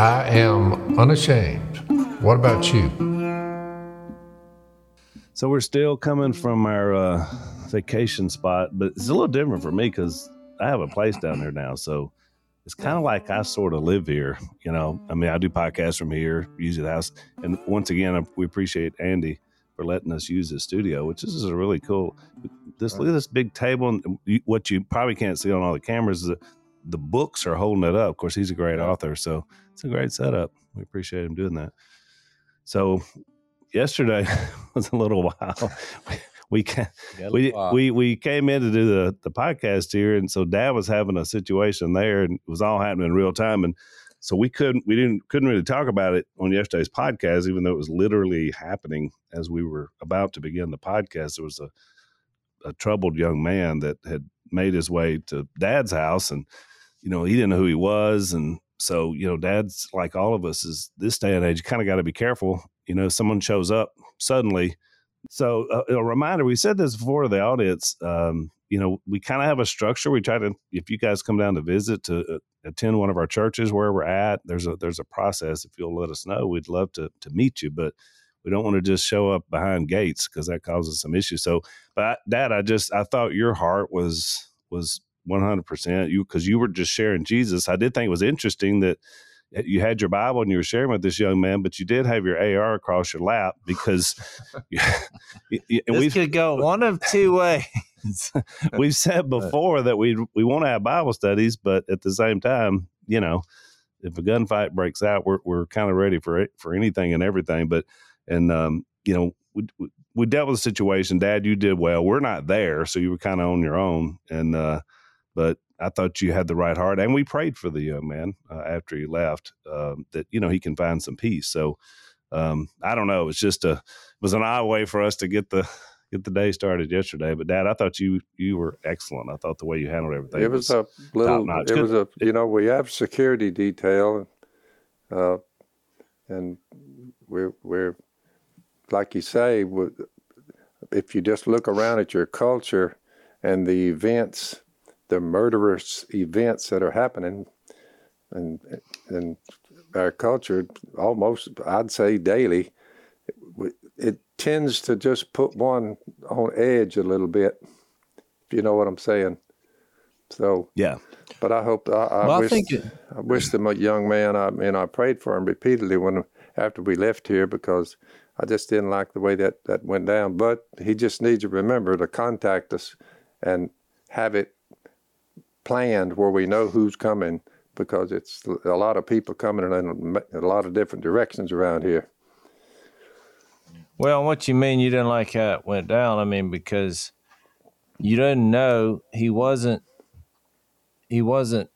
I am unashamed. What about you? So we're still coming from our uh, vacation spot, but it's a little different for me because I have a place down there now. So it's kind of like I sort of live here. You know, I mean, I do podcasts from here, use the house, and once again, we appreciate Andy for letting us use his studio, which is a really cool. This look at this big table, and what you probably can't see on all the cameras is the, the books are holding it up. Of course, he's a great author, so it's a great setup. We appreciate him doing that. So yesterday was a little while. We we we we came in to do the the podcast here, and so Dad was having a situation there, and it was all happening in real time, and so we couldn't we didn't couldn't really talk about it on yesterday's podcast, even though it was literally happening as we were about to begin the podcast. There was a a troubled young man that had made his way to Dad's house, and you know he didn't know who he was, and so you know Dad's like all of us is this day and age. You kind of got to be careful you know someone shows up suddenly. So uh, a reminder we said this before to the audience um, you know we kind of have a structure. We try to if you guys come down to visit to uh, attend one of our churches where we're at there's a there's a process. If you'll let us know we'd love to to meet you but we don't want to just show up behind gates because that causes some issues. So but I, dad i just i thought your heart was was 100% you because you were just sharing jesus i did think it was interesting that you had your Bible and you were sharing with this young man, but you did have your AR across your lap because we could go one of two ways. we've said before that we we want to have Bible studies, but at the same time, you know, if a gunfight breaks out, we're we're kind of ready for it, for anything and everything. But and um, you know, we, we dealt with the situation. Dad, you did well. We're not there, so you were kind of on your own. And uh, but I thought you had the right heart, and we prayed for the young man uh, after he left um, that you know he can find some peace. So um, I don't know. It's just a it was an odd way for us to get the get the day started yesterday. But Dad, I thought you you were excellent. I thought the way you handled everything. It was, was a little. It was a you know we have security detail, uh, and we're we're like you say, if you just look around at your culture and the events the murderous events that are happening and in our culture almost I'd say daily it, it tends to just put one on edge a little bit if you know what I'm saying. So yeah. but I hope I, I well, wish I, it, I wish the young man I mean I prayed for him repeatedly when after we left here because I just didn't like the way that that went down. But he just needs to remember to contact us and have it planned where we know who's coming because it's a lot of people coming in a lot of different directions around here. Well, what you mean you didn't like how it went down? I mean, because you didn't know he wasn't he wasn't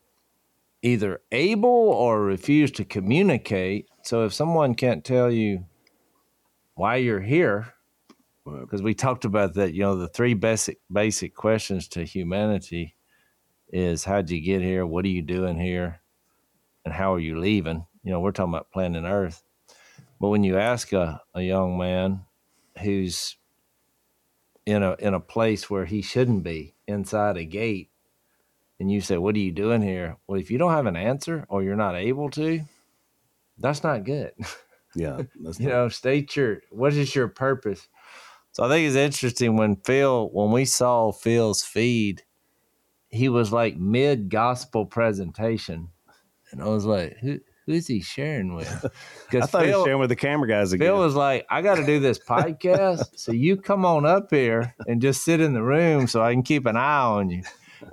either able or refused to communicate. So if someone can't tell you why you're here, because we talked about that, you know, the three basic basic questions to humanity is how'd you get here? What are you doing here? And how are you leaving? You know, we're talking about planet Earth. But when you ask a, a young man who's in a in a place where he shouldn't be, inside a gate, and you say, What are you doing here? Well, if you don't have an answer or you're not able to, that's not good. Yeah. you know, state your what is your purpose? So I think it's interesting when Phil when we saw Phil's feed he was like mid gospel presentation, and I was like, who who's he sharing with? Because I thought Phil, he was sharing with the camera guys again. Phil was like, I got to do this podcast, so you come on up here and just sit in the room so I can keep an eye on you.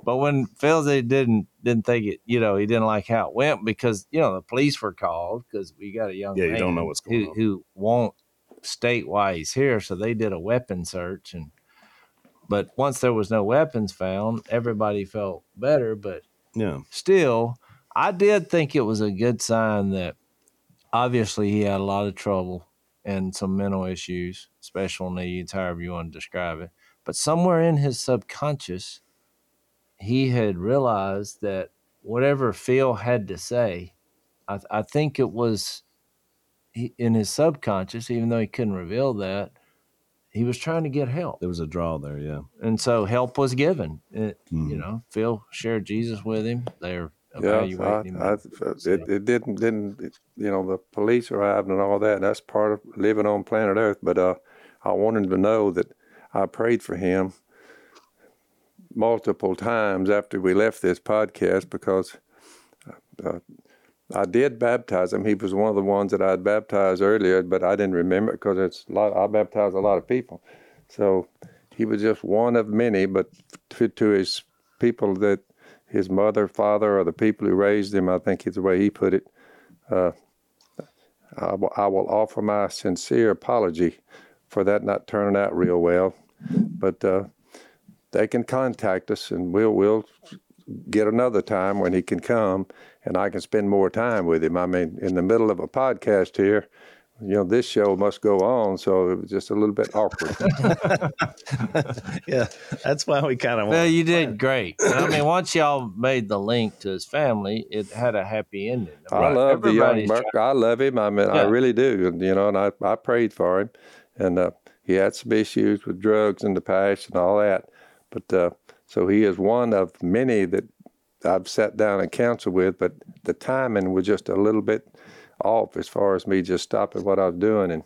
But when Phil didn't didn't think it, you know, he didn't like how it went because you know the police were called because we got a young yeah, you don't know what's going who, on who won't state why he's here, so they did a weapon search and but once there was no weapons found, everybody felt better. But yeah, still, I did think it was a good sign that obviously he had a lot of trouble and some mental issues, special needs, however you want to describe it. But somewhere in his subconscious, he had realized that whatever Phil had to say, I, I think it was in his subconscious, even though he couldn't reveal that, he was trying to get help. There was a draw there, yeah. And so help was given. It, mm. You know, Phil shared Jesus with him. They're evaluating yeah, I, I, it, it didn't didn't it, you know the police arrived and all that. that's part of living on planet Earth. But uh, I wanted to know that I prayed for him multiple times after we left this podcast because uh, I did baptize him. He was one of the ones that I'd baptized earlier, but I didn't remember because it's a lot. I baptized a lot of people, so he was just one of many. But to, to his people that his mother, father, or the people who raised him, I think is the way he put it. Uh, I, will, will offer my sincere apology for that not turning out real well, but uh, they can contact us and we'll we'll get another time when he can come and I can spend more time with him. I mean, in the middle of a podcast here, you know, this show must go on, so it was just a little bit awkward. yeah, that's why we kind of. Well, you did great. I mean, once y'all made the link to his family, it had a happy ending. I love the young Mark. I love him. I mean, yeah. I really do. You know, and I I prayed for him, and uh, he had some issues with drugs in the past and all that, but uh, so he is one of many that I've sat down and counseled with, but the timing was just a little bit off as far as me just stopping what I was doing. And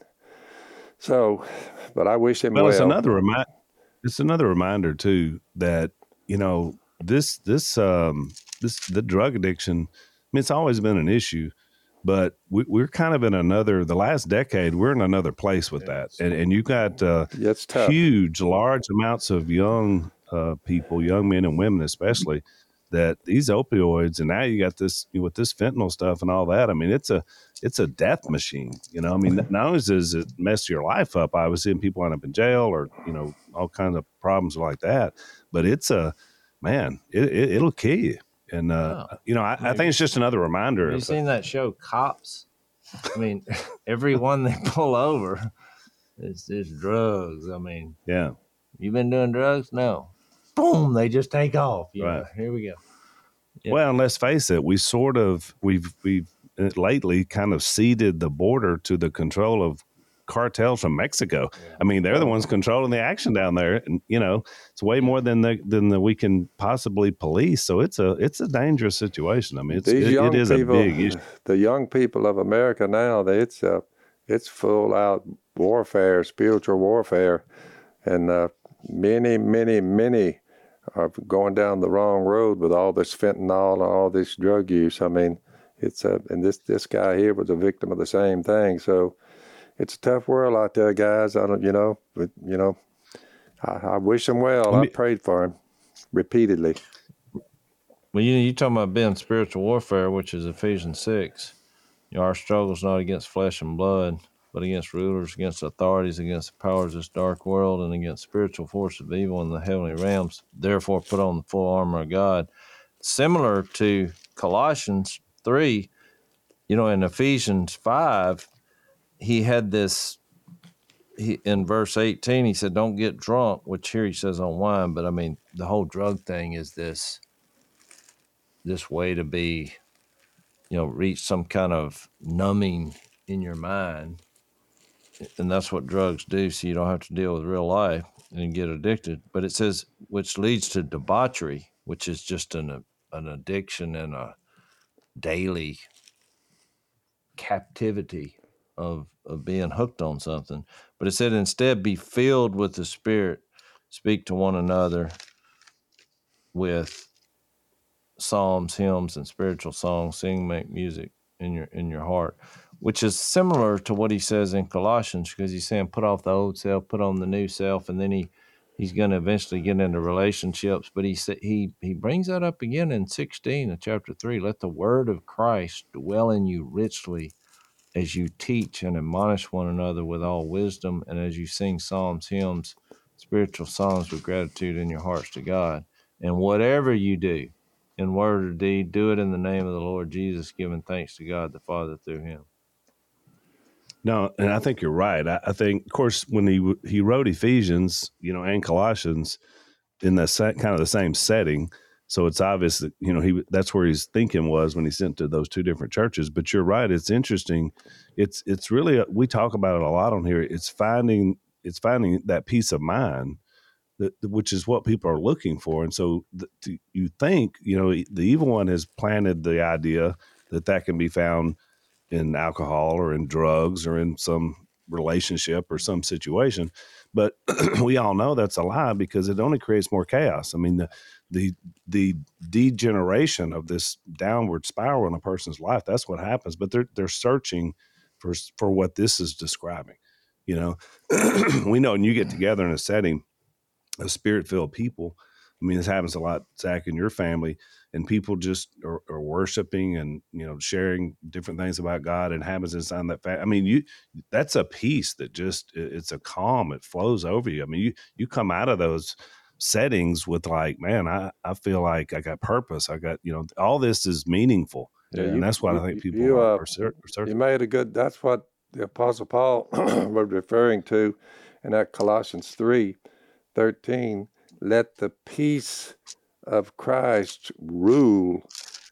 so, but I wish him well. well. It's another reminder. It's another reminder too that you know this this um this the drug addiction. I mean, it's always been an issue, but we, are kind of in another. The last decade, we're in another place with that, and and you got uh, huge, large amounts of young uh, people, young men and women especially, that these opioids and now you got this you know, with this fentanyl stuff and all that. I mean, it's a it's a death machine. You know, I mean, not only does it mess your life up, I was seeing people end up in jail or you know all kinds of problems like that. But it's a man, it, it will kill you. And uh, oh. you know, I, I, think it's just another reminder. Have you seen that show, Cops? I mean, every one they pull over is just drugs. I mean, yeah. You been doing drugs? No boom, they just take off. You right. Know, here we go. Yep. Well, and let's face it, we sort of we've we've uh, lately kind of ceded the border to the control of cartels from Mexico. Yeah. I mean, they're the ones controlling the action down there, and you know, it's way more than the than the we can possibly police. So it's a it's a dangerous situation. I mean, it's, These it, young it is people, a big issue. The young people of America now, they, it's a it's full out warfare, spiritual warfare, and uh, many, many, many are going down the wrong road with all this fentanyl and all this drug use. I mean, it's a and this this guy here was a victim of the same thing. So it's a tough world out there, guys. I don't, you know, but you know, I, I wish him well. I prayed for him repeatedly. Well, you you talking about being spiritual warfare, which is Ephesians six. You know, our struggles not against flesh and blood, but against rulers, against authorities, against the powers of this dark world, and against spiritual forces of evil in the heavenly realms. Therefore, put on the full armor of God. Similar to Colossians 3, you know, in Ephesians 5, he had this. He, in verse 18, he said, Don't get drunk, which here he says on wine, but I mean, the whole drug thing is this this way to be, you know, reach some kind of numbing in your mind and that's what drugs do. So you don't have to deal with real life and get addicted. But it says which leads to debauchery, which is just an an addiction and a daily captivity of of being hooked on something. But it said instead be filled with the Spirit, speak to one another with psalms, hymns, and spiritual songs. Sing, make music in your in your heart which is similar to what he says in Colossians because he's saying put off the old self, put on the new self, and then he he's going to eventually get into relationships. But he he he brings that up again in sixteen of chapter three. Let the word of Christ dwell in you richly as you teach and admonish one another with all wisdom, and as you sing psalms, hymns, spiritual songs with gratitude in your hearts to God. And whatever you do, in word or deed, do it in the name of the Lord Jesus, giving thanks to God the Father through him. No, and I think you're right. I, I, think, of course, when he he wrote Ephesians, you know, and Colossians in the kind of the same setting, so it's obvious that you know he that's where his thinking was when he sent to those two different churches. But you're right; it's interesting. It's it's really a, we talk about it a lot on here. It's finding it's finding that peace of mind that, which is what people are looking for. And so to, you think, you know, the evil one has planted the idea that that can be found in alcohol or in drugs or in some relationship or some situation. But we all know that's a lie because it only creates more chaos. I mean, the the the degeneration of this downward spiral in a person's life, that's what happens. But they're they're searching for for what this is describing. You know, we know when you get together in a setting of spirit filled people. I mean, this happens a lot, Zach, in your family, and people just are, are, worshiping and you know sharing different things about God. And happens inside that. Fa- I mean, you that's a peace that just it's a calm. It flows over you. I mean, you you come out of those settings with like, man, I I feel like I got purpose. I got you know all this is meaningful. Yeah, and you, that's what you, I think people you, are, uh, are You made a good. That's what the Apostle Paul was referring to in that Colossians three 13, let the peace of Christ rule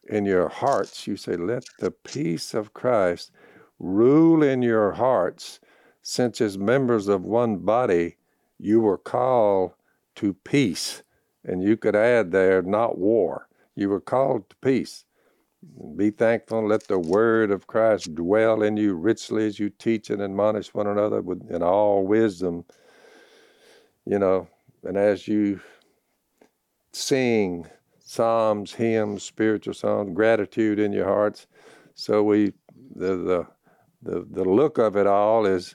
in your hearts. You say, let the peace of Christ rule in your hearts, since as members of one body, you were called to peace. And you could add there, not war. You were called to peace. Be thankful and let the word of Christ dwell in you richly as you teach and admonish one another with, in all wisdom. You know, and as you sing psalms, hymns, spiritual songs, gratitude in your hearts, so we the the the, the look of it all is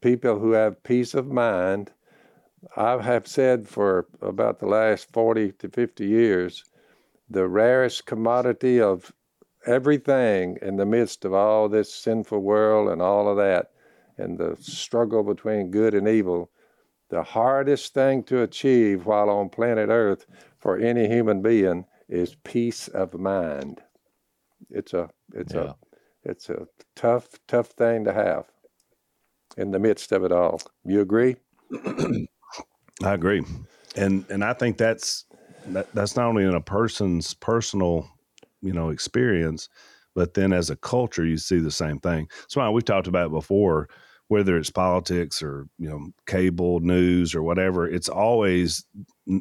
people who have peace of mind. I have said for about the last 40 to 50 years, the rarest commodity of everything in the midst of all this sinful world and all of that, and the struggle between good and evil the hardest thing to achieve while on planet Earth for any human being is peace of mind. It's a it's yeah. a it's a tough tough thing to have in the midst of it all. You agree? I agree, and and I think that's that, that's not only in a person's personal you know experience, but then as a culture you see the same thing. That's why we talked about before whether it's politics or you know cable news or whatever it's always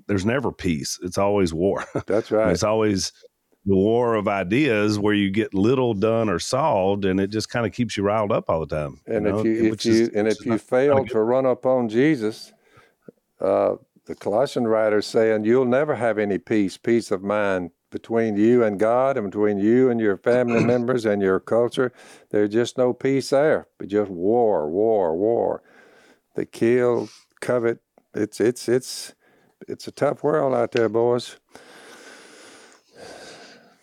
there's never peace it's always war that's right it's always the war of ideas where you get little done or solved and it just kind of keeps you riled up all the time and you know? if you if you and if you fail to run up on jesus uh, the colossian writer saying you'll never have any peace peace of mind between you and God and between you and your family members and your culture. There's just no peace there, but just war, war, war. They kill, covet. It's it's it's it's a tough world out there, boys.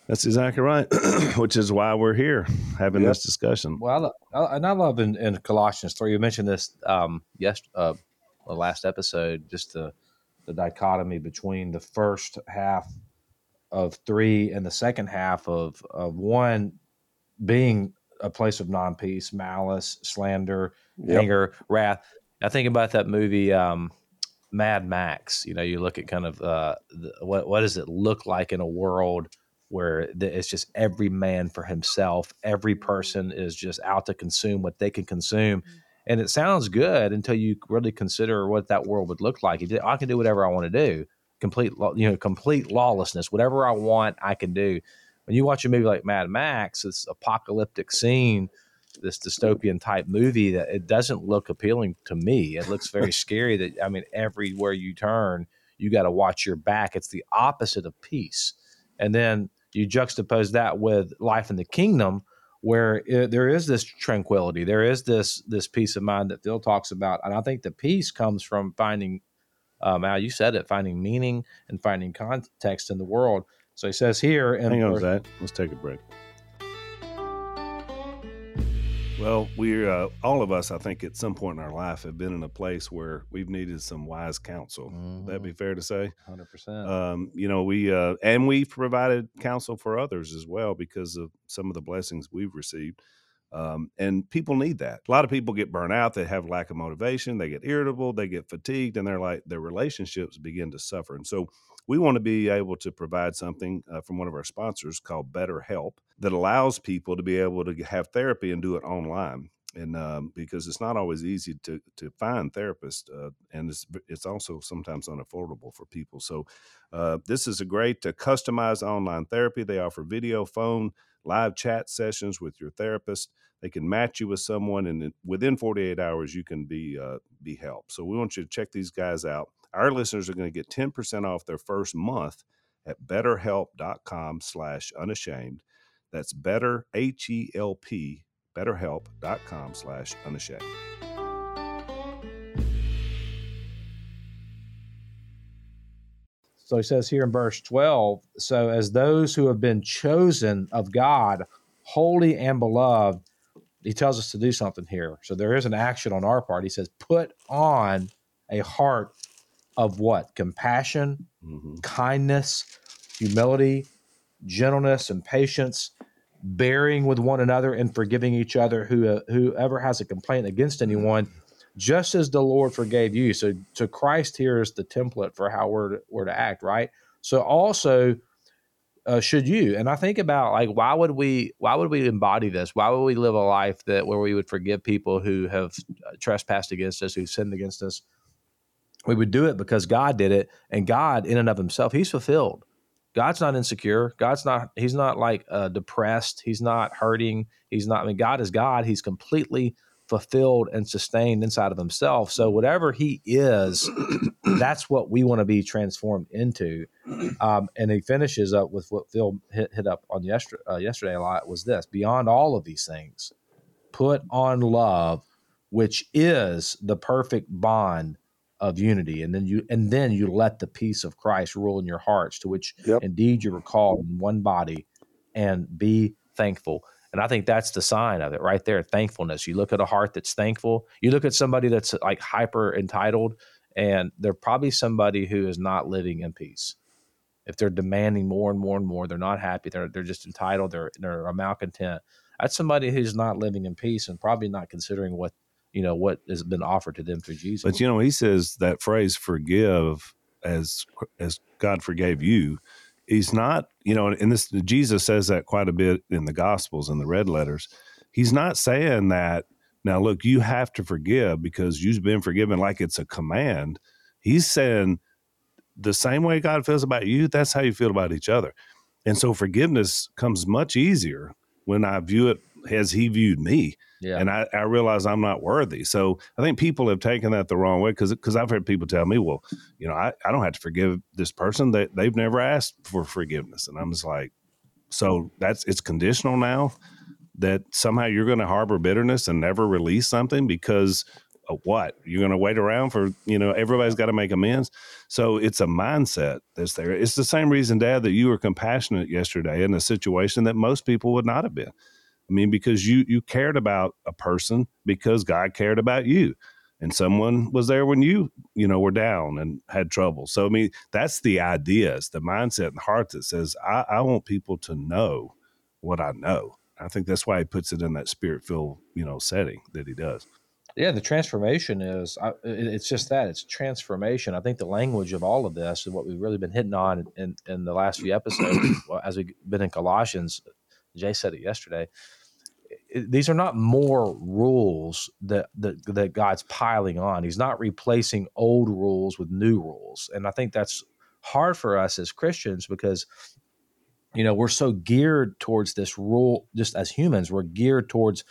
That's exactly right, which is why we're here having yep. this discussion. Well, I, and I love in, in Colossians three. You mentioned this um, yes, uh, the last episode, just the the dichotomy between the first half of three and the second half of of one being a place of non peace, malice, slander, yep. anger, wrath. I think about that movie um, Mad Max. You know, you look at kind of uh, the, what what does it look like in a world where the, it's just every man for himself. Every person is just out to consume what they can consume. And it sounds good until you really consider what that world would look like. I can do whatever I want to do complete you know complete lawlessness. Whatever I want, I can do. When you watch a movie like Mad Max, this apocalyptic scene, this dystopian type movie, that it doesn't look appealing to me. It looks very scary. That I mean, everywhere you turn, you got to watch your back. It's the opposite of peace. And then you juxtapose that with life in the kingdom, where it, there is this tranquility, there is this this peace of mind that Phil talks about, and I think the peace comes from finding um, Al, you said it, finding meaning and finding context in the world. So he says here. And Hang on, Zach. Let's take a break. Well, we're uh, all of us, I think, at some point in our life have been in a place where we've needed some wise counsel. Mm-hmm. That'd be fair to say. Hundred percent. Um, you know, we uh, and we've provided counsel for others as well because of some of the blessings we've received. Um, and people need that. A lot of people get burnt out. They have lack of motivation. They get irritable. They get fatigued, and they're like their relationships begin to suffer. And so, we want to be able to provide something uh, from one of our sponsors called BetterHelp that allows people to be able to have therapy and do it online. And um, because it's not always easy to to find therapists, uh, and it's it's also sometimes unaffordable for people. So, uh, this is a great uh, customized online therapy. They offer video, phone, live chat sessions with your therapist. They can match you with someone, and within 48 hours, you can be uh, be helped. So, we want you to check these guys out. Our listeners are going to get 10% off their first month at BetterHelp.com/slash/unashamed. That's Better H E L P betterhelp.com slash unashamed. So he says here in verse 12 so as those who have been chosen of God, holy and beloved, he tells us to do something here. So there is an action on our part. He says, put on a heart of what? Compassion, mm-hmm. kindness, humility, gentleness, and patience bearing with one another and forgiving each other who uh, whoever has a complaint against anyone just as the lord forgave you. So so christ here is the template for how we're to, we're to act right? So also uh, should you and i think about like why would we why would we embody this? Why would we live a life that where we would forgive people who have uh, trespassed against us who sinned against us? We would do it because god did it and god in and of himself he's fulfilled God's not insecure. God's not, he's not like uh, depressed. He's not hurting. He's not, I mean, God is God. He's completely fulfilled and sustained inside of himself. So whatever he is, that's what we want to be transformed into. Um, and he finishes up with what Phil hit, hit up on yesterday, uh, yesterday a lot was this beyond all of these things, put on love, which is the perfect bond of unity and then you and then you let the peace of christ rule in your hearts to which yep. indeed you are called in one body and be thankful. And i think that's the sign of it right there thankfulness. You look at a heart that's thankful. You look at somebody that's like hyper entitled and they're probably somebody who is not living in peace. If they're demanding more and more and more they're not happy they're, they're just entitled they're, they're malcontent. That's somebody who's not living in peace and probably not considering what you know what has been offered to them through Jesus. But you know, he says that phrase "forgive" as as God forgave you. He's not, you know, and this Jesus says that quite a bit in the Gospels and the red letters. He's not saying that now. Look, you have to forgive because you've been forgiven, like it's a command. He's saying the same way God feels about you, that's how you feel about each other. And so forgiveness comes much easier when I view it as he viewed me. Yeah. And I, I realize I'm not worthy. So I think people have taken that the wrong way because because I've heard people tell me, well, you know, I, I don't have to forgive this person. They, they've never asked for forgiveness. And I'm just like, so that's it's conditional now that somehow you're going to harbor bitterness and never release something because what you're going to wait around for you know everybody's got to make amends so it's a mindset that's there it's the same reason dad that you were compassionate yesterday in a situation that most people would not have been I mean, because you you cared about a person because God cared about you, and someone was there when you you know were down and had trouble. So I mean, that's the idea, it's the mindset and heart that says I, I want people to know what I know. I think that's why he puts it in that spirit filled you know setting that he does. Yeah, the transformation is it's just that it's transformation. I think the language of all of this and what we've really been hitting on in, in the last few episodes, as we've been in Colossians, Jase said it yesterday. these are not more rules that, that that God's piling on. He's not replacing old rules with new rules, and I think that's hard for us as Christians because you know we're so geared towards this rule. Just as humans, we're geared towards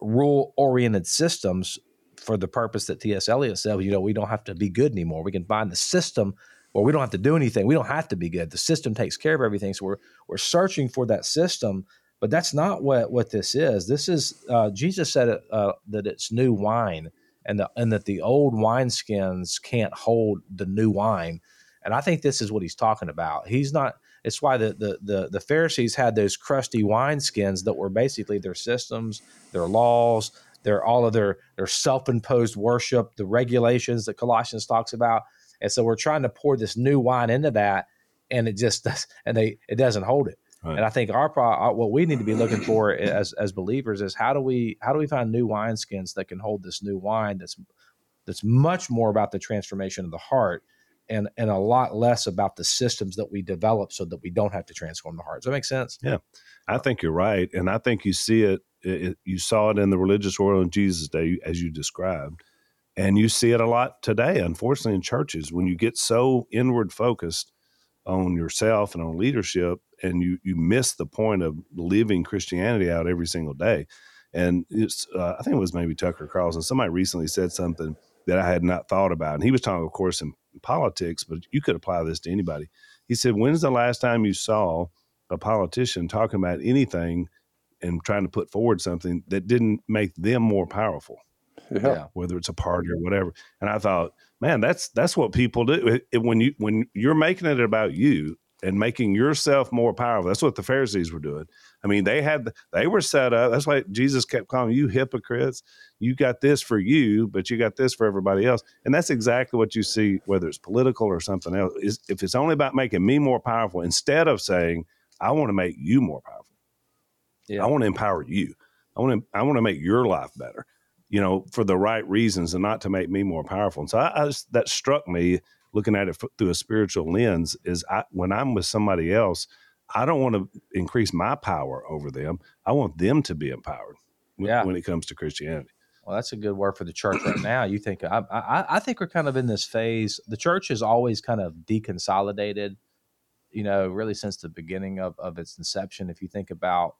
rule oriented systems for the purpose that T.S. Eliot said. You know, we don't have to be good anymore. We can find the system or we don't have to do anything. We don't have to be good. The system takes care of everything. So we're we're searching for that system but that's not what what this is. This is uh, Jesus said it, uh, that it's new wine, and the, and that the old wineskins can't hold the new wine. And I think this is what he's talking about. He's not. It's why the the the, the Pharisees had those crusty wineskins that were basically their systems, their laws, their all of their their self imposed worship, the regulations that Colossians talks about. And so we're trying to pour this new wine into that, and it just does, and they it doesn't hold it. Right. And I think our pro, uh, what we need to be looking for as as believers is how do we how do we find new wine skins that can hold this new wine that's that's much more about the transformation of the heart and and a lot less about the systems that we develop so that we don't have to transform the heart. Does that make sense? Yeah. I think you're right. And I think you see it It, it, you saw it in the religious world in Jesus' day, as you described. And you see it a lot today, unfortunately, in churches when you get so inward focused on yourself and on leadership, and you you miss the point of living Christianity out every single day. And it's uh, I think it was maybe Tucker Carlson. Somebody recently said something that I had not thought about, and he was talking, of course, in politics, but you could apply this to anybody. He said, "When's the last time you saw a politician talking about anything and trying to put forward something that didn't make them more powerful?" Yeah. whether it's a party or whatever. And I thought, man, that's that's what people do. It, when you when you're making it about you and making yourself more powerful, that's what the Pharisees were doing. I mean, they had they were set up. That's why Jesus kept calling you hypocrites. You got this for you, but you got this for everybody else. And that's exactly what you see, whether it's political or something else. Is if it's only about making me more powerful, instead of saying, I want to make you more powerful. Yeah. I want to empower you. I want to I want to make your life better you know, for the right reasons and not to make me more powerful. And so I, I just, that struck me looking at it through a spiritual lens is I, when I'm with somebody else, I don't want to increase my power over them. I want them to be empowered yeah. when it comes to Christianity. Well, that's a good word for the church right now. You think I, I, I think we're kind of in this phase. The church is always kind of deconsolidated, you know, really since the beginning of, of its inception. If you think about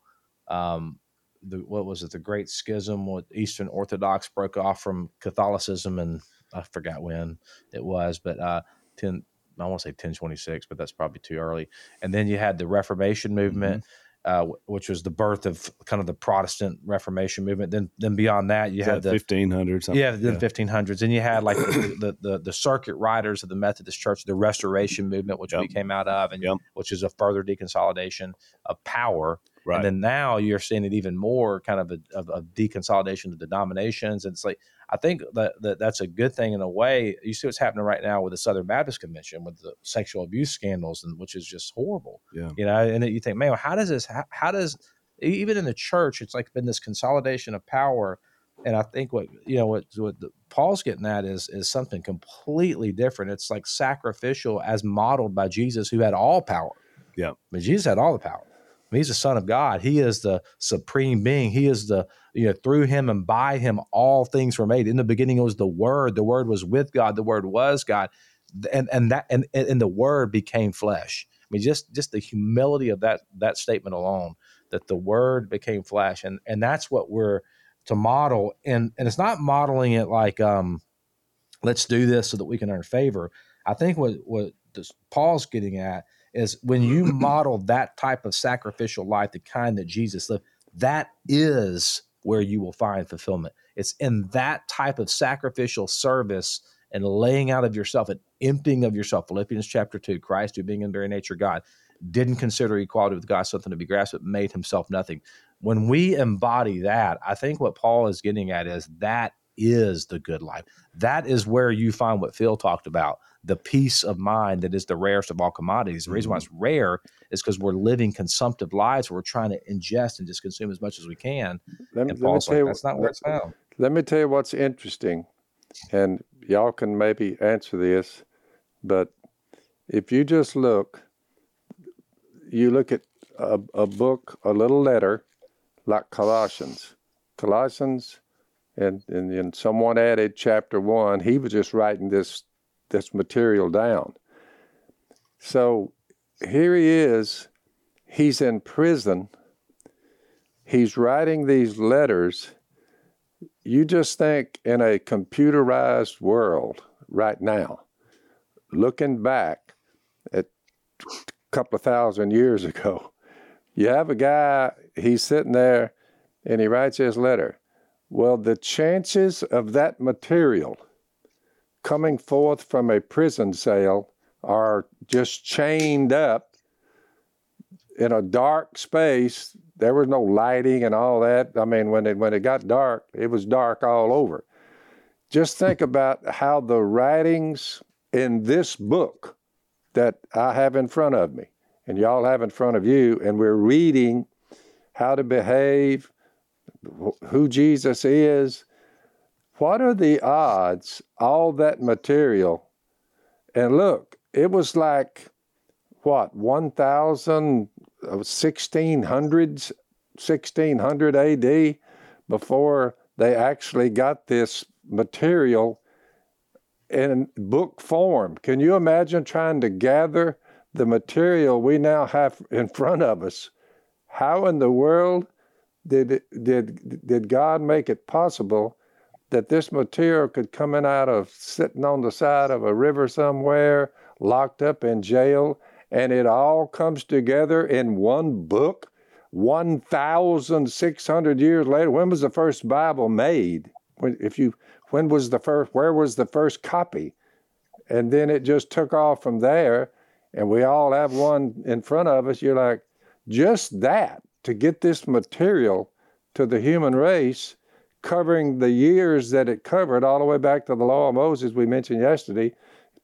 um, the what was it the Great Schism? What Eastern Orthodox broke off from Catholicism, and I forgot when it was, but uh, ten. I won't say 1026, but that's probably too early. And then you had the Reformation movement, mm-hmm. uh, which was the birth of kind of the Protestant Reformation movement. Then, then beyond that, you Is had that the 1500s. Yeah, then yeah. 1500s. And you had like the, the, the, the, circuit riders of the Methodist Church, the Restoration movement, which yep. we came out of, and yep. which is a further deconsolidation of power Right. And then now you're seeing it even more kind of a of, of deconsolidation of denominations. And it's like, I think that, that that's a good thing in a way. You see what's happening right now with the Southern Baptist Convention with the sexual abuse scandals, and which is just horrible. Yeah. You know, and you think, man, how does this, how, how does, even in the church, it's like been this consolidation of power. And I think what you know what what the, Paul's getting at is is something completely different. It's like sacrificial as modeled by Jesus, who had all power. Yeah, I mean, Jesus had all the power he's the son of God. He is the supreme being. He is the, you know, through him and by him, all things were made. In the beginning, it was the word. The word was with God. The word was God. And, and that, and, and the word became flesh. I mean, just, just the humility of that, that statement alone, that the word became flesh. And, and that's what we're to model. And, and it's not modeling it like, um, let's do this so that we can earn favor. I think what, what this, Paul's getting at is when you model that type of sacrificial life, the kind that Jesus lived, that is where you will find fulfillment. It's in that type of sacrificial service and laying out of yourself and emptying of yourself. Philippians chapter 2, Christ, who being in very nature God, didn't consider equality with God something to be grasped, but made himself nothing. When we embody that, I think what Paul is getting at is that is the good life. That is where you find what Phil talked about the peace of mind that is the rarest of all commodities. The reason why mm-hmm. it's rare is because we're living consumptive lives. Where we're trying to ingest and just consume as much as we can. Let me, and Paul's like, that's not where it's found. Let me tell you what's interesting, and y'all can maybe answer this, but if you just look, you look at a, a book, a little letter, like Colossians. Colossians, and, and, and someone added chapter one. He was just writing this this material down. So here he is, he's in prison, he's writing these letters. You just think in a computerized world right now, looking back at a couple of thousand years ago, you have a guy, he's sitting there and he writes his letter. Well, the chances of that material coming forth from a prison cell are just chained up in a dark space. There was no lighting and all that. I mean, when it when it got dark, it was dark all over. Just think about how the writings in this book that I have in front of me and y'all have in front of you, and we're reading how to behave, who Jesus is, what are the odds all that material and look it was like what 1000 1600s uh, 1600 AD before they actually got this material in book form. Can you imagine trying to gather the material we now have in front of us? How in the world did did did God make it possible that this material could come in out of sitting on the side of a river somewhere, locked up in jail, and it all comes together in one book? 1,600 years later. When was the first Bible made? When, if you, when was the first, where was the first copy? And then it just took off from there, and we all have one in front of us. You're like, just that to get this material to the human race, covering the years that it covered, all the way back to the law of Moses we mentioned yesterday,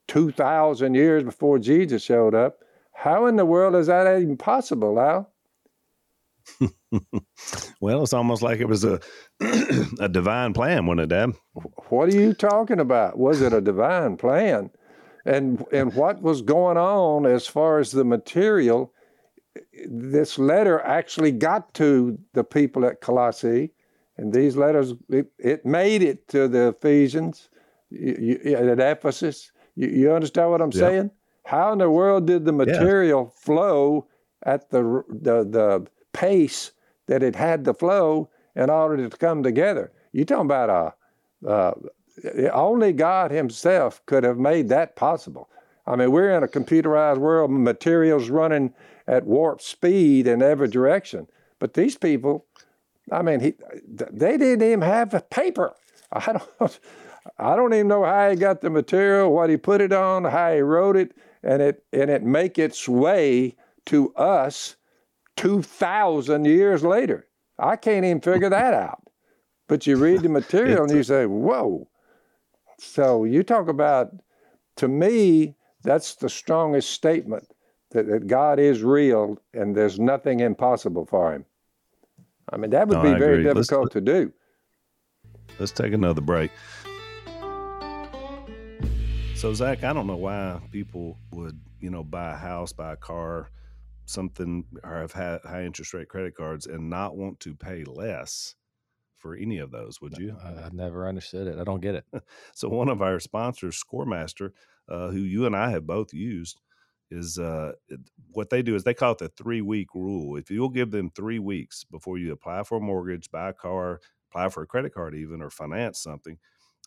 2,000 years before Jesus showed up. How in the world is that even possible, Al? well, it's almost like it was a a divine plan, wasn't it, Dad? What are you talking about? Was it a divine plan? And and what was going on as far as the material? This letter actually got to the people at Colossae, and these letters it, it made it to the Ephesians you, you, at Ephesus. You, you, understand what I'm yeah. saying? How in the world did the material yeah. flow at the the the pace that it had to flow in order to come together. You're talking about a, uh, only God Himself could have made that possible. I mean, we're in a computerized world, materials running at warp speed in every direction. But these people, I mean, he, they didn't even have a paper. I don't, I don't even know how he got the material, what he put it on, how he wrote it, and it and it make its way to us 2,000 years later. I can't even figure that out. But you read the material and you say, whoa. So you talk about, to me, that's the strongest statement that, that God is real and there's nothing impossible for him. I mean, that would no, be I very agree. difficult let's, to do. Let's take another break. So, Zach, I don't know why people would, you know, buy a house, buy a car, something or have had high interest rate credit cards and not want to pay less for any of those, would you? I, I never understood it. I don't get it. so one of our sponsors, ScoreMaster, uh, who you and I have both used, is uh, what they do is they call it the three week rule. If you'll give them three weeks before you apply for a mortgage, buy a car, apply for a credit card, even or finance something,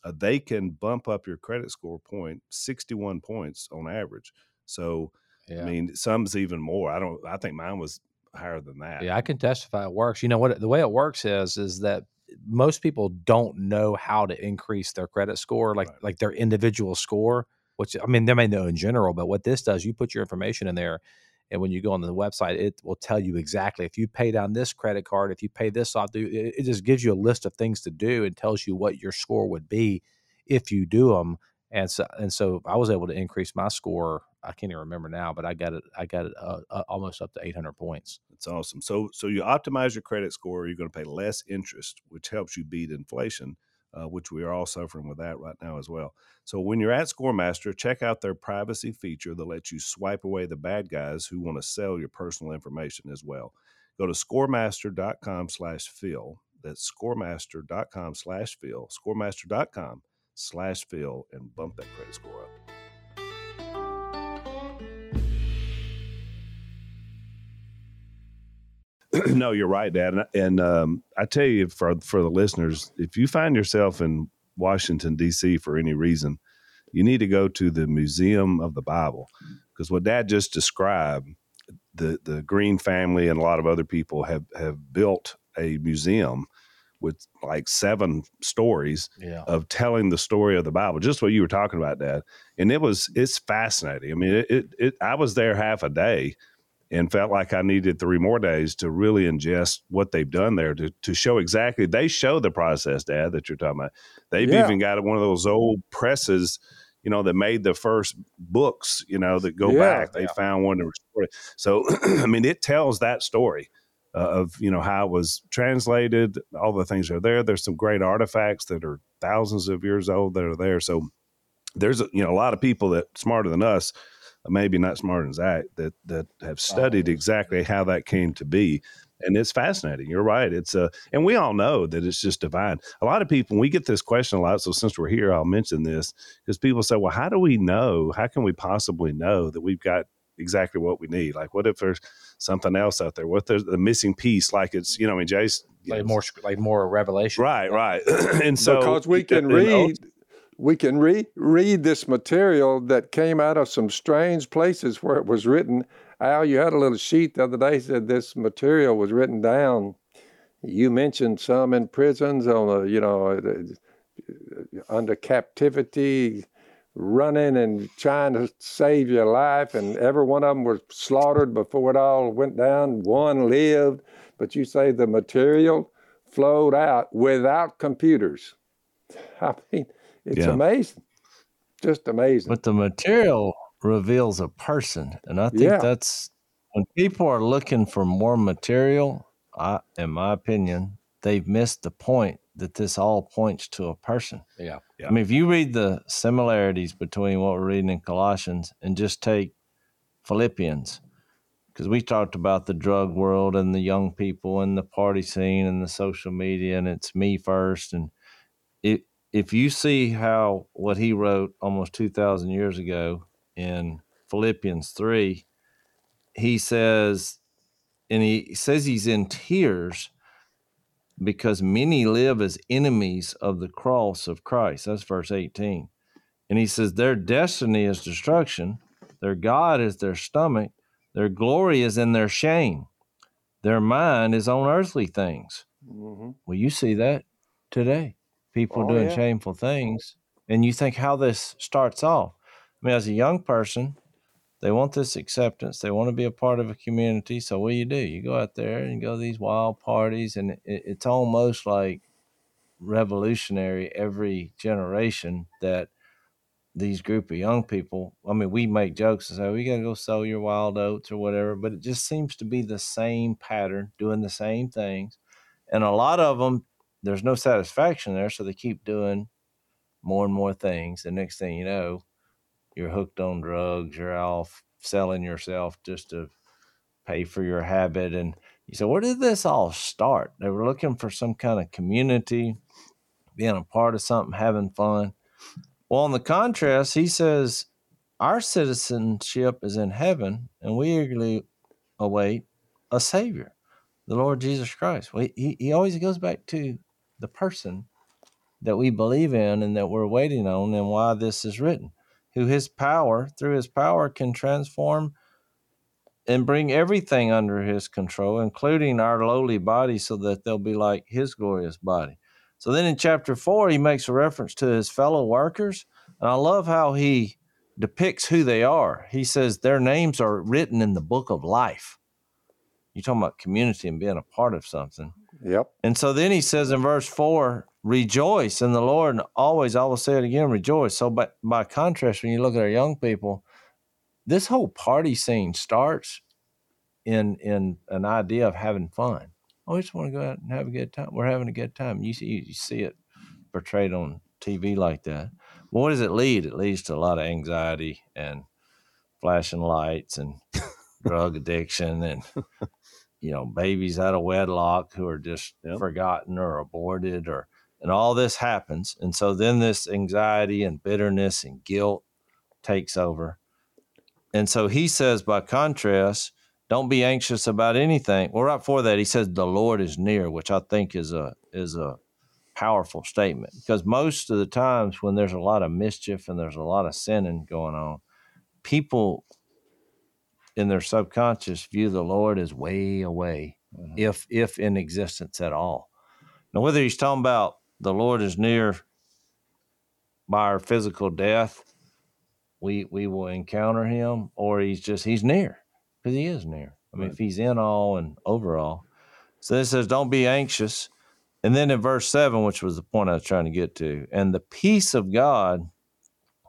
uh, they can bump up your credit score point 61 points on average. So yeah. I mean, some's even more. I don't. I think mine was higher than that. Yeah, I can testify it works. You know what? The way it works is is that most people don't know how to increase their credit score, like right. like their individual score. Which I mean, they may know in general, but what this does, you put your information in there, and when you go on the website, it will tell you exactly if you pay down this credit card, if you pay this off. It just gives you a list of things to do and tells you what your score would be if you do them. And so and so, I was able to increase my score I can't even remember now, but I got it. I got it uh, uh, almost up to 800 points. That's awesome. So, so you optimize your credit score. You're going to pay less interest, which helps you beat inflation, uh, which we are all suffering with that right now as well. So, when you're at ScoreMaster, check out their privacy feature that lets you swipe away the bad guys who want to sell your personal information as well. Go to scoremaster.com slash Phil. That's scoremaster.com slash Phil, scoremaster.com slash Phil, and bump that credit score up. no, you're right, Dad. And, and um, I tell you, for for the listeners, if you find yourself in Washington D.C. for any reason, you need to go to the Museum of the Bible because what Dad just described, the the Green family and a lot of other people have have built a museum with like seven stories yeah. of telling the story of the Bible, just what you were talking about, Dad. And it was it's fascinating. I mean, it, it, it I was there half a day and felt like I needed three more days to really ingest what they've done there to, to show exactly. They show the process, Dad, that you're talking about. They've yeah. even got one of those old presses, you know, that made the first books, you know, that go yeah, back. They yeah. found one to restore it. So, I mean, it tells that story. Uh, of you know how it was translated, all the things are there. There's some great artifacts that are thousands of years old that are there. So there's a, you know a lot of people that smarter than us maybe not smarter than Zach, that that have studied exactly how that came to be. and it's fascinating. You're right. It's a, and we all know that it's just divine. A lot of people, we get this question a lot. So since we're here, I'll mention this because people say, well, how do we know? How can we possibly know that we've got exactly what we need? Like, what if there's something else out there? What there's the missing piece? Like it's, you know, I mean, Jase, like more, like more revelation. Right, right. and so because we can read, we can re- read this material that came out of some strange places where it was written Al, you had a little sheet the other day said this material was written down. You mentioned some in prisons on a, you know, uh, uh, under captivity, running and trying to save your life, and every one of them was slaughtered before it all went down. One lived, but you say the material flowed out without computers. I mean, it's yeah. amazing, just amazing. But the material reveals a person. And I think yeah. that's when people are looking for more material, I, in my opinion, they've missed the point that this all points to a person. Yeah. yeah. I mean, if you read the similarities between what we're reading in Colossians and just take Philippians, because we talked about the drug world and the young people and the party scene and the social media, and it's me first. And it, if you see how what he wrote almost 2,000 years ago in Philippians 3, he says, and he says he's in tears because many live as enemies of the cross of Christ. That's verse 18. And he says, Their destiny is destruction, their God is their stomach, their glory is in their shame, their mind is on earthly things. Mm-hmm. Well, you see that today. People oh, doing yeah. shameful things. And you think how this starts off. I mean, as a young person, they want this acceptance. They want to be a part of a community. So what do you do? You go out there and go to these wild parties, and it, it's almost like revolutionary every generation that these group of young people. I mean, we make jokes and say we got to go sell your wild oats or whatever, but it just seems to be the same pattern, doing the same things, and a lot of them there's no satisfaction there, so they keep doing more and more things. The next thing you know, you're hooked on drugs, you're off selling yourself just to pay for your habit. And you say, where did this all start? They were looking for some kind of community, being a part of something, having fun. Well, on the contrast, he says, our citizenship is in heaven, and we eagerly await a Savior, the Lord Jesus Christ. Well, he, he always goes back to the person that we believe in and that we're waiting on, and why this is written who his power, through his power, can transform and bring everything under his control, including our lowly body, so that they'll be like his glorious body. So then in chapter four, he makes a reference to his fellow workers. And I love how he depicts who they are. He says their names are written in the book of life. You're talking about community and being a part of something. Yep. And so then he says in verse four, rejoice in the Lord. And always, I will say it again, rejoice. So, by, by contrast, when you look at our young people, this whole party scene starts in in an idea of having fun. Oh, I just want to go out and have a good time. We're having a good time. You see, you see it portrayed on TV like that. Well, what does it lead? It leads to a lot of anxiety and flashing lights and drug addiction and you know babies out of wedlock who are just yep. forgotten or aborted or and all this happens. And so then this anxiety and bitterness and guilt takes over. And so he says by contrast don't be anxious about anything. Well right before that he says the lord is near which i think is a is a powerful statement. Because most of the times when there's a lot of mischief and there's a lot of sinning going on people in their subconscious view the lord as way away mm-hmm. if if in existence at all now whether he's talking about the Lord is near by our physical death, we we will encounter him, or he's just he's near because he is near. I mean, right. if he's in all and overall. So this says, "Don't be anxious." And then in verse seven, which was the point I was trying to get to, and the peace of God,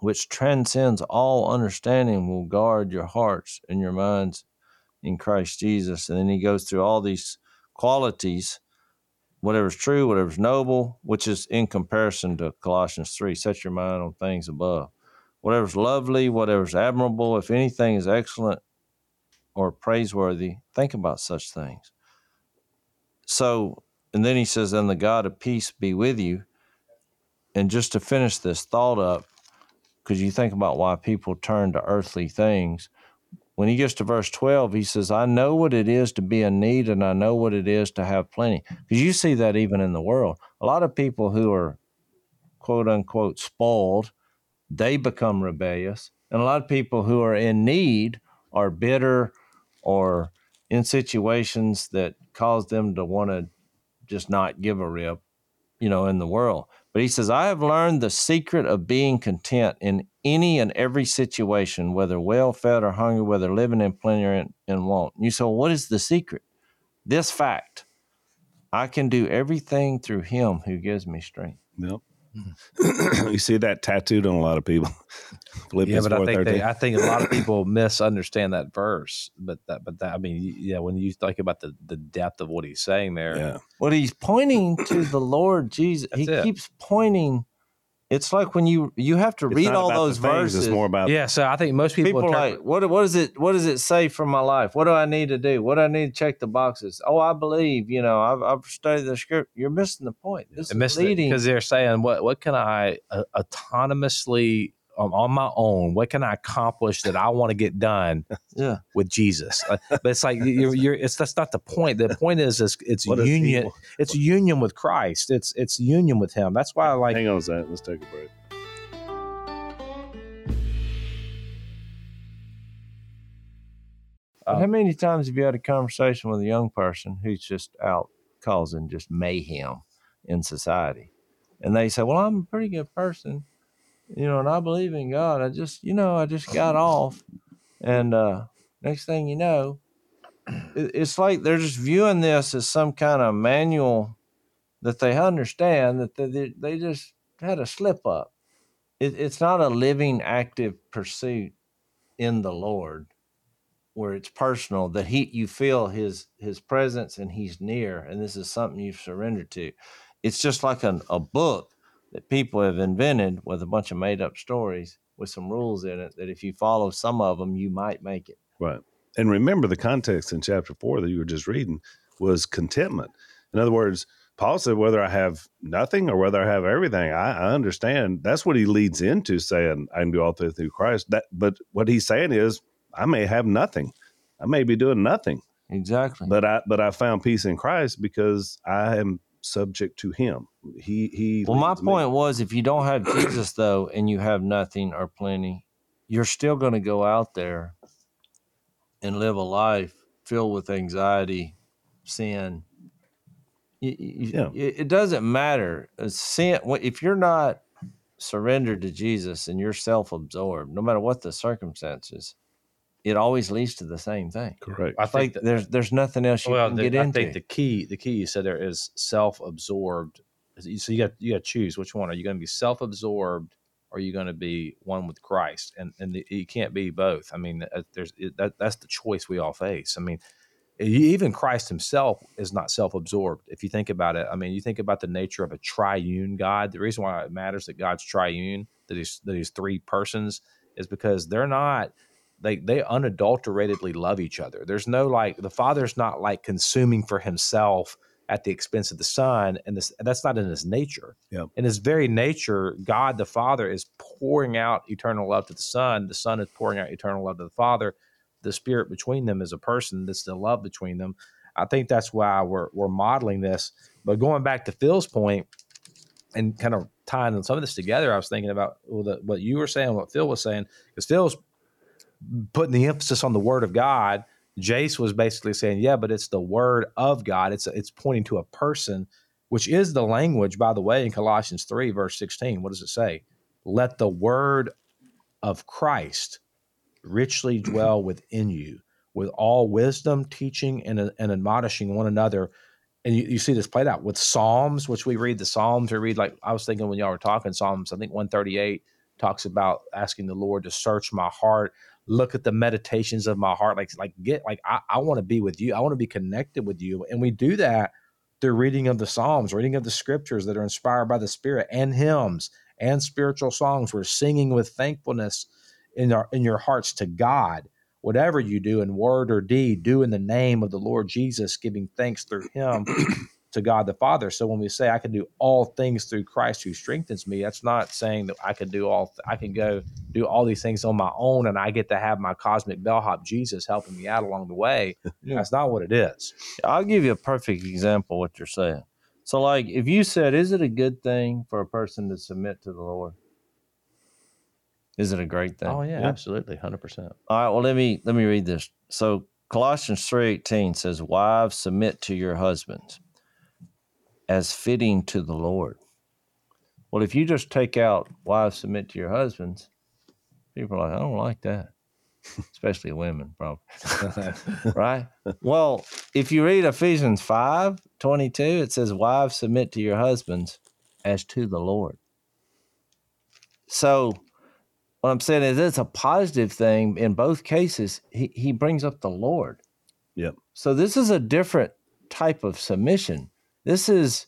which transcends all understanding, will guard your hearts and your minds in Christ Jesus. And then he goes through all these qualities whatever's true, whatever's noble, which is in comparison to Colossians 3, set your mind on things above. Whatever's lovely, whatever's admirable, if anything is excellent or praiseworthy, think about such things. so, and then he says, and the God of peace be with you. And just to finish this thought up, because you think about why people turn to earthly things. When he gets to verse 12, he says, I know what it is to be in need and I know what it is to have plenty. Because you see that even in the world. A lot of people who are quote unquote spoiled, they become rebellious. And a lot of people who are in need are bitter or in situations that cause them to want to just not give a rip, you know, in the world. But he says, I have learned the secret of being content in any and every situation, whether well fed or hungry, whether living in plenty or in, in want. And you say, well, what is the secret? This fact I can do everything through him who gives me strength. Yep. Mm-hmm. you see that tattooed on a lot of people. yeah, but I think they, I think a lot of people misunderstand that verse. But that, but that, I mean, yeah, when you think about the the depth of what he's saying there, yeah. Well, he's pointing to the Lord Jesus. That's he it. keeps pointing it's like when you you have to it's read all those things, verses. It's more about yeah. So I think most people, people like what what is it? What does it say for my life? What do I need to do? What do I need to check the boxes? Oh, I believe. You know, I've, I've studied the script. You're missing the point. This is leading because they're saying what what can I uh, autonomously um, on my own. What can i accomplish that i want to get done yeah. with jesus? Uh, but it's like you're, you're it's that's not the point. The point is it's, it's union it's union with christ. It's it's union with him. That's why i like hang on a second. Let's take a break. Uh, how many times have you had a conversation with a young person who's just out causing just mayhem in society? And they say well i'm a pretty good person you know, and I believe in God. I just, you know, I just got off, and uh, next thing you know, it, it's like they're just viewing this as some kind of manual that they understand that they, they just had a slip up. It, it's not a living, active pursuit in the Lord, where it's personal that he you feel his his presence and he's near, and this is something you've surrendered to. It's just like an, a book that people have invented with a bunch of made up stories with some rules in it that if you follow some of them, you might make it. Right. And remember the context in chapter four that you were just reading was contentment. In other words, Paul said, whether I have nothing or whether I have everything, I, I understand. That's what he leads into saying, I can do all things through Christ. That, but what he's saying is, I may have nothing. I may be doing nothing. Exactly. But I but I found peace in Christ because I am subject to him. He he. Well, my point me. was, if you don't have Jesus though, and you have nothing or plenty, you're still going to go out there and live a life filled with anxiety, sin. You, you, yeah. It doesn't matter. Uh, sin. If you're not surrendered to Jesus and you're self-absorbed, no matter what the circumstances, it always leads to the same thing. Correct. I think like there's there's nothing else you well, can the, get I into. I think the key the key you said there is self-absorbed. So you got you got to choose which one. Are you going to be self-absorbed? Or are you going to be one with Christ? And and the, you can't be both. I mean, uh, there's that, that's the choice we all face. I mean, even Christ Himself is not self-absorbed. If you think about it, I mean, you think about the nature of a triune God. The reason why it matters that God's triune, that He's that He's three persons, is because they're not they they unadulteratedly love each other. There's no like the father's not like consuming for himself at the expense of the son, and this that's not in his nature. Yep. In his very nature, God the Father is pouring out eternal love to the Son. The Son is pouring out eternal love to the Father. The Spirit between them is a person. That's the love between them. I think that's why we're we're modeling this. But going back to Phil's point and kind of tying some of this together, I was thinking about what you were saying, what Phil was saying, because Phil's putting the emphasis on the word of God. Jase was basically saying, yeah, but it's the word of God. It's it's pointing to a person, which is the language, by the way, in Colossians 3, verse 16. What does it say? Let the word of Christ richly dwell within you with all wisdom, teaching, and, and admonishing one another. And you, you see this played out with Psalms, which we read the Psalms. We read, like I was thinking when y'all were talking, Psalms, I think 138 talks about asking the Lord to search my heart look at the meditations of my heart like like get like i, I want to be with you. I want to be connected with you. And we do that through reading of the psalms reading of the scriptures that are inspired by the spirit and hymns and spiritual songs. We're singing with thankfulness in our in your hearts to god. Whatever you do in word or deed, do in the name of the Lord Jesus, giving thanks through him to God the Father. So when we say I can do all things through Christ who strengthens me, that's not saying that I can do all I can go do all these things on my own and I get to have my cosmic bellhop Jesus helping me out along the way. yeah. That's not what it is. I'll give you a perfect example what you're saying. So like if you said is it a good thing for a person to submit to the Lord? Is it a great thing? Oh yeah, yeah. absolutely, hundred percent. All right. Well, let me let me read this. So Colossians three eighteen says, "Wives, submit to your husbands, as fitting to the Lord." Well, if you just take out "wives, submit to your husbands," people are like, "I don't like that," especially women, probably. right? Well, if you read Ephesians five twenty two, it says, "Wives, submit to your husbands, as to the Lord." So what I'm saying is it's a positive thing in both cases. He he brings up the Lord. Yep. So this is a different type of submission. This is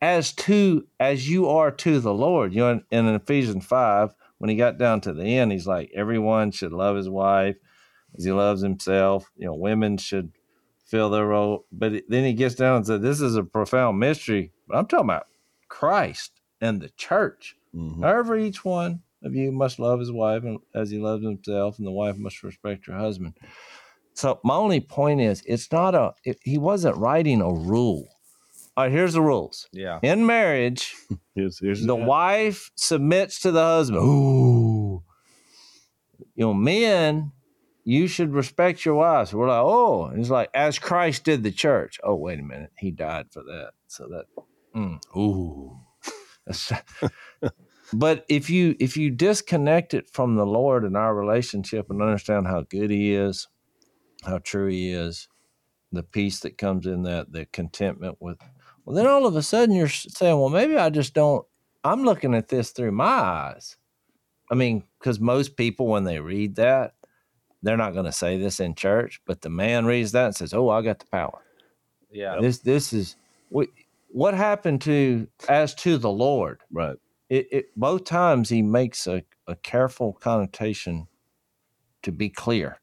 as to as you are to the Lord. You know, in, in Ephesians five, when he got down to the end, he's like, everyone should love his wife as he loves himself. You know, women should fill their role. But then he gets down and said, this is a profound mystery. But I'm talking about Christ and the church. Mm-hmm. However, each one of you must love his wife as he loves himself, and the wife must respect her husband. So my only point is, it's not a. It, he wasn't writing a rule. All right, here's the rules. Yeah. In marriage, here's, here's the wife submits to the husband. Ooh. You know, men, you should respect your wives. We're like, oh, it's like as Christ did the church. Oh, wait a minute, he died for that. So that, mm, ooh. but if you if you disconnect it from the lord and our relationship and understand how good he is how true he is the peace that comes in that the contentment with well then all of a sudden you're saying well maybe i just don't i'm looking at this through my eyes. I mean because most people when they read that they're not going to say this in church but the man reads that and says oh i got the power. Yeah. This this is what what happened to as to the lord right. it, it both times he makes a, a careful connotation to be clear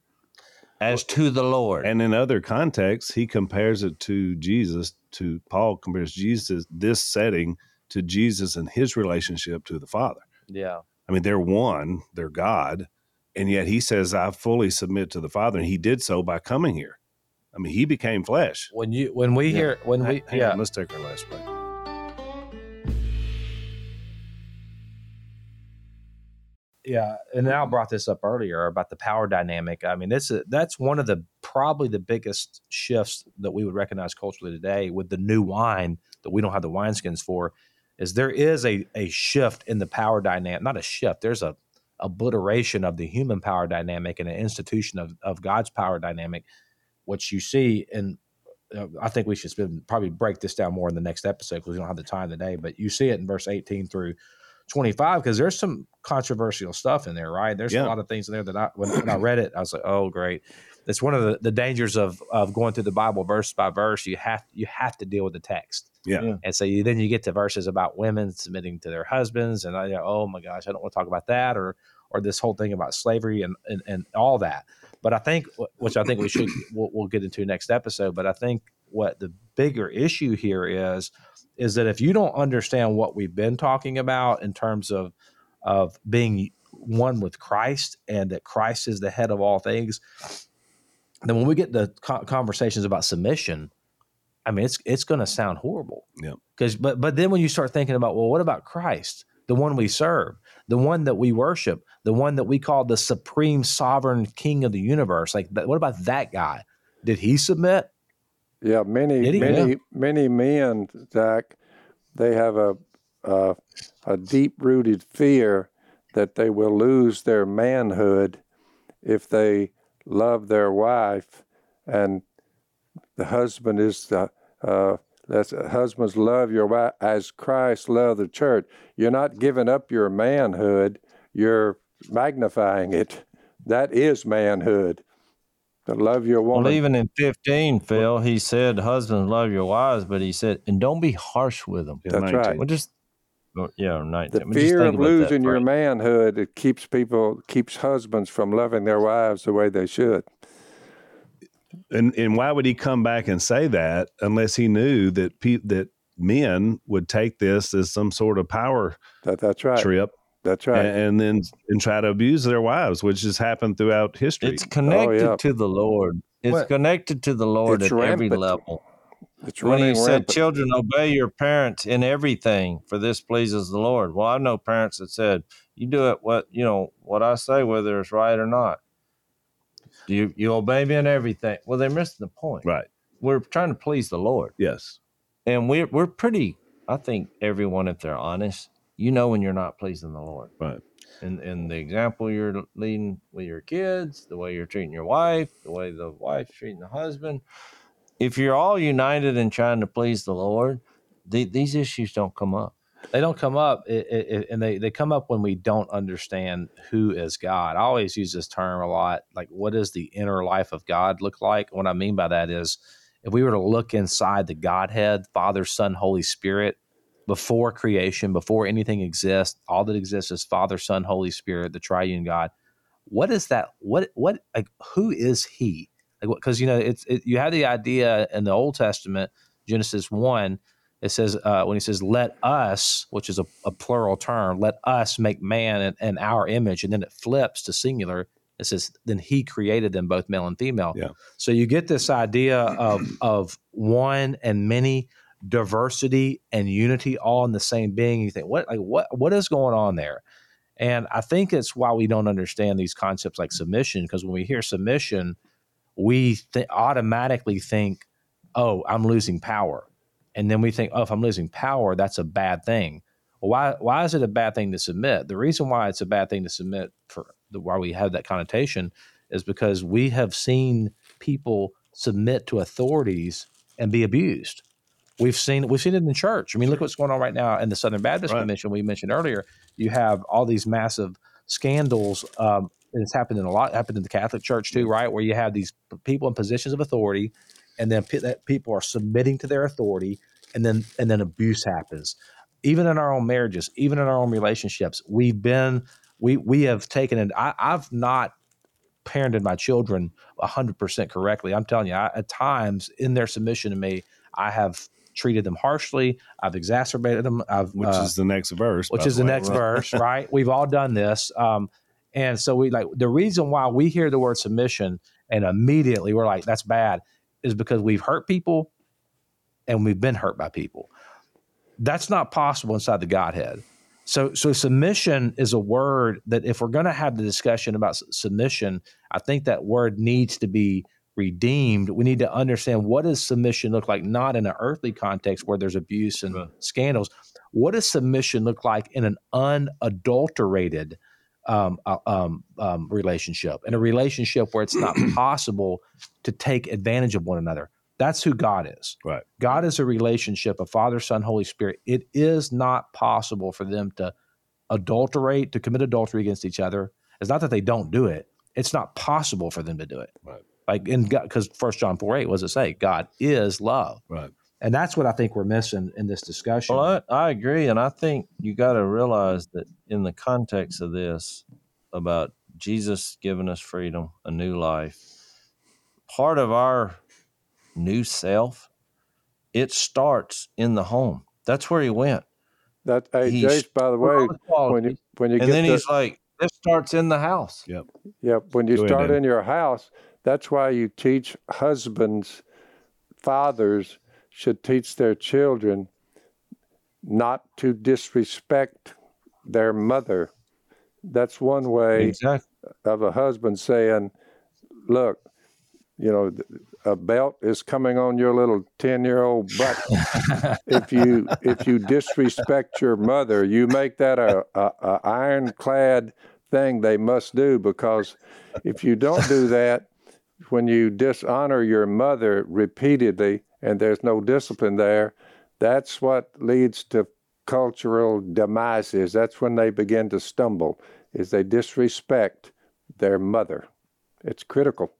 as to the Lord. And in other contexts, he compares it to Jesus, to Paul compares Jesus, this setting to Jesus and his relationship to the Father. Yeah. I mean, they're one, they're God. And yet he says, I fully submit to the Father. And he did so by coming here. I mean, he became flesh. When you when we yeah. hear when we Hang yeah, on, let's take our last break. Yeah, and Al brought this up earlier about the power dynamic. I mean, this that's one of the probably the biggest shifts that we would recognize culturally today with the new wine that we don't have the wineskins for. Is there is a a shift in the power dynamic? Not a shift. There's a obliteration of the human power dynamic and an institution of of God's power dynamic, which you see and uh, I think we should spend, probably break this down more in the next episode because we don't have the time today. But you see it in verse 18 through 25 because there's some controversial stuff in there, right? There's yeah. a lot of things in there that I when, when, I read it, I was like, oh great. It's one of the, the dangers of of going through the Bible verse by verse. You have you have to deal with the text. Yeah. And so you, then you get to verses about women submitting to their husbands, and uh, I go, oh my gosh, I don't want to talk about that, or or this whole thing about slavery and and, and all that. But I think, which I think we should we'll, we'll get into next episode. But I think what the bigger issue here is is that if you don't understand what we've been talking about in terms of of being one with Christ and that Christ is the head of all things, then when we get the conversations about submission, I mean it's it's going to sound horrible. Yeah. Because but but then when you start thinking about well, what about Christ, the one we serve, the one that we worship, the one that we call the supreme sovereign King of the universe, like what about that guy? Did he submit? Yeah, many many yeah. many men, Zach, they have a a, a deep rooted fear that they will lose their manhood if they love their wife, and the husband is the uh, that's husbands love your wife as Christ loved the church. You're not giving up your manhood; you're magnifying it. That is manhood love your woman. Well, even in 15, Phil, he said, husbands, love your wives, but he said, and don't be harsh with them. That's right. Well, just yeah, 19. The fear of losing your manhood it keeps people keeps husbands from loving their wives the way they should. And and why would he come back and say that unless he knew that pe- that men would take this as some sort of power that, that's right. trip that's right. And, and, then and try to abuse their wives, which has happened throughout history. It's connected oh, yeah. to the Lord. It's what? connected to the Lord it's at rampant. every level. It's when he said, "Children, obey your parents in everything, for this pleases the Lord." Well, I know parents that said, "You do it what you know what I say, whether it's right or not." You you obey me in everything? Well, they're missing the point. Right. We're trying to please the Lord. Yes. And we're we're pretty. I think everyone, if they're honest, you know when you're not pleasing the Lord. Right. And and the example you're leading with your kids, the way you're treating your wife, the way the wife's treating the husband. If you're all united in trying to please the Lord, the, these issues don't come up. They don't come up, it, it, and they, they come up when we don't understand who is God. I always use this term a lot. Like, what does the inner life of God look like? What I mean by that is, if we were to look inside the Godhead, Father, Son, Holy Spirit, before creation, before anything exists, all that exists is Father, Son, Holy Spirit, the triune God. What is that? What what like who is he? Like because you know it's it, you have the idea in the Old Testament, Genesis one, it says uh, when he says let us, which is a, a plural term, let us make man in, in, our image, and then it flips to singular. It says then he created them both male and female. Yeah. So you get this idea of of one and many diversity and unity all in the same being. You think, what like what what is going on there? And I think it's why we don't understand these concepts like submission, because when we hear submission, we th- automatically think, oh, I'm losing power. And then we think, oh, if I'm losing power, that's a bad thing. Well, why why is it a bad thing to submit? The reason why it's a bad thing to submit for the, why we have that connotation is because we have seen people submit to authorities and be abused. We've seen we've seen it in the church. I mean, look what's going on right now in the Southern Baptist right. Convention we mentioned earlier. You have all these massive scandals. Um, and it's happened in a lot. Happened in the Catholic Church too, right? Where you have these people in positions of authority, and then that people are submitting to their authority, and then and then abuse happens. Even in our own marriages, even in our own relationships, we've been we we have taken. I, I've not parented my children 100% correctly. I'm telling you, I, at times in their submission to me, I have treated them harshly. I've exacerbated them. I've, which uh, is the next verse. Which is the, the next verse, right? We've all done this. Um, and so we like the reason why we hear the word submission and immediately we're like, that's bad, is because we've hurt people and we've been hurt by people. That's not possible inside the Godhead. So, so submission is a word that if we're going to have the discussion about submission, I think that word needs to be redeemed, we need to understand what does submission look like, not in an earthly context where there's abuse and right. scandals. What does submission look like in an unadulterated um, uh, um, um, relationship, in a relationship where it's not possible to take advantage of one another? That's who God is. Right. God is a relationship of Father, Son, Holy Spirit. It is not possible for them to adulterate, to commit adultery against each other. It's not that they don't do it. It's not possible for them to do it. Right. Like in God, because First John four eight, what does it say? God is love. Right. And that's what I think we're missing in this discussion. Well, I, I agree, and I think you got to realize that in the context of this, about Jesus giving us freedom, a new life, part of our new self, it starts in the home. That's where he went. That hey, Jase, by the way, when you when you and get then the, he's like, this starts in the house. Yep. Yep. When you Go start ahead, in your house, that's why you teach husbands, fathers should teach their children not to disrespect their mother. That's one way exactly. of a husband saying, Look, you know, a belt is coming on your little 10 year old butt. if you if you disrespect your mother, you make that a, a, a ironclad thing they must do because if you don't do that, when you dishonor your mother repeatedly and there's no discipline there, that's what leads to cultural demises. That's when they begin to stumble, is they disrespect their mother. It's critical.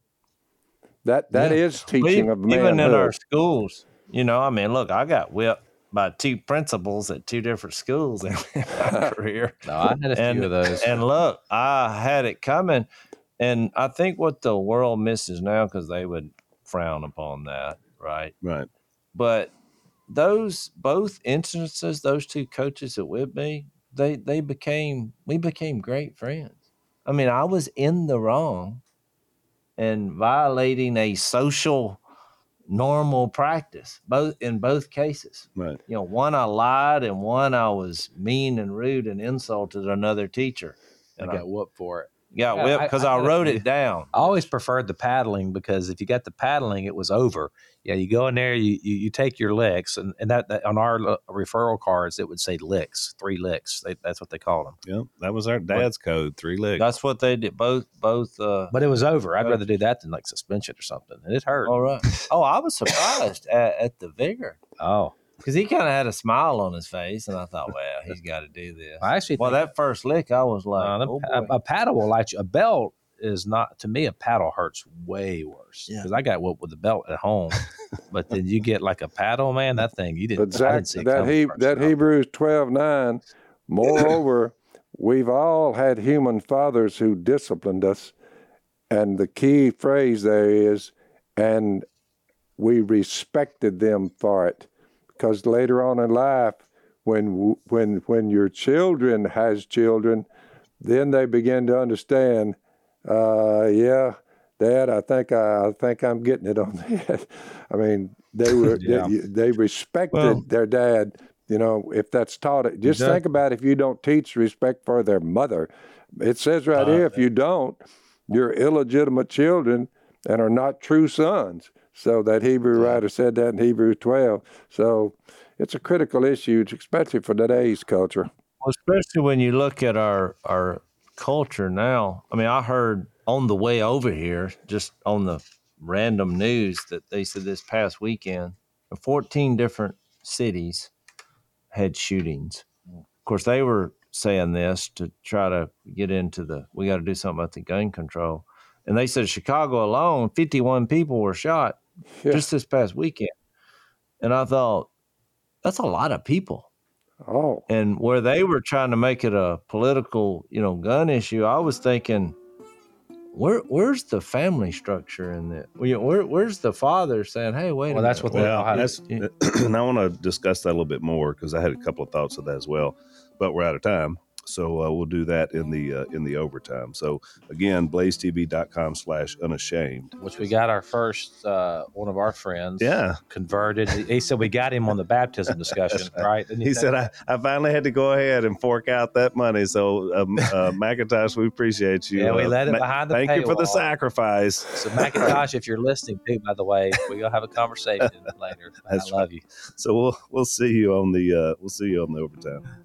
That that yeah. is teaching we, of manhood. Even in our schools, you know, I mean, look, I got whipped by two principals at two different schools in my career. No, I had a and, few of those. And look, I had it coming. And I think what the world misses now, because they would frown upon that, right? Right. But those both instances, those two coaches at Whitby, they they became we became great friends. I mean, I was in the wrong and violating a social normal practice both in both cases right you know one i lied and one i was mean and rude and insulted another teacher and I got whooped for it got yeah, whipped because I, I, I, wrote it down. I always preferred the paddling because if you got the paddling, it was over. Yeah, you go in there, you you, you take your licks, and, and that, that, on our referral cards it would say licks, three licks. They, that's what they called them. Yeah, that was our dad's but, code, three licks. That's what they did. Both both. Uh, but it was over. I'd rather do that than like suspension or something, and it hurt. All right. Oh, I was surprised at, at the vigor. Oh because he kind of had a smile on his face, and I thought, well, he's got to do this. I actually, well, that first lick, I was like, uh, oh a, a, paddle will light you. A belt is not to me. A paddle hurts way worse because yeah. I got what with the belt at home, but then you get like a paddle, man. That thing you didn't. But Zach, didn't that he, that Hebrews twelve nine. Moreover, we've all had human fathers who disciplined us, and the key phrase there is, and we respected them for it because later on in life, when when when your children has children, then they begin to understand. Uh, yeah, Dad, I think I, I, think I'm getting it on that. I mean, they were yeah. they, they, respected well, their dad. You know, if that's taught it, just think about if you don't teach respect for their mother. It says right uh, here, if you don't, you're illegitimate children and are not true sons. So that Hebrew writer said that in Hebrew 12. So it's a critical issue, especially for today's culture. Well, especially when you look at our our culture now. I mean, I heard on the way over here, just on the random news, that they said this past weekend, 14 different cities had shootings. Of course, they were saying this to try to get into the we got to do something about the gun control. And they said Chicago alone, 51 people were shot yeah. just this past weekend. And I thought, that's a lot of people. Oh. And where they were trying to make it a political, you know, gun issue, I was thinking, where where's the family structure in that? Where, where's the father saying, "Hey, wait"? Well, that's what. Well, that's, and I want to discuss that a little bit more because I had a couple of thoughts of that as well, but we're out of time. So uh, we'll do that in the uh, in the overtime. So again, blazetv.com slash unashamed. Which we got our first uh, one of our friends yeah converted. He said we got him on the baptism discussion, right? He said I, I finally had to go ahead and fork out that money. So um, uh, Macintosh, we appreciate you. Yeah, we uh, let it behind the Thank paywall. you for the sacrifice. So Macintosh, if you're listening too, by the way, we'll have a conversation later. I love right. you. So we'll we'll see you on the uh, we'll see you on the overtime.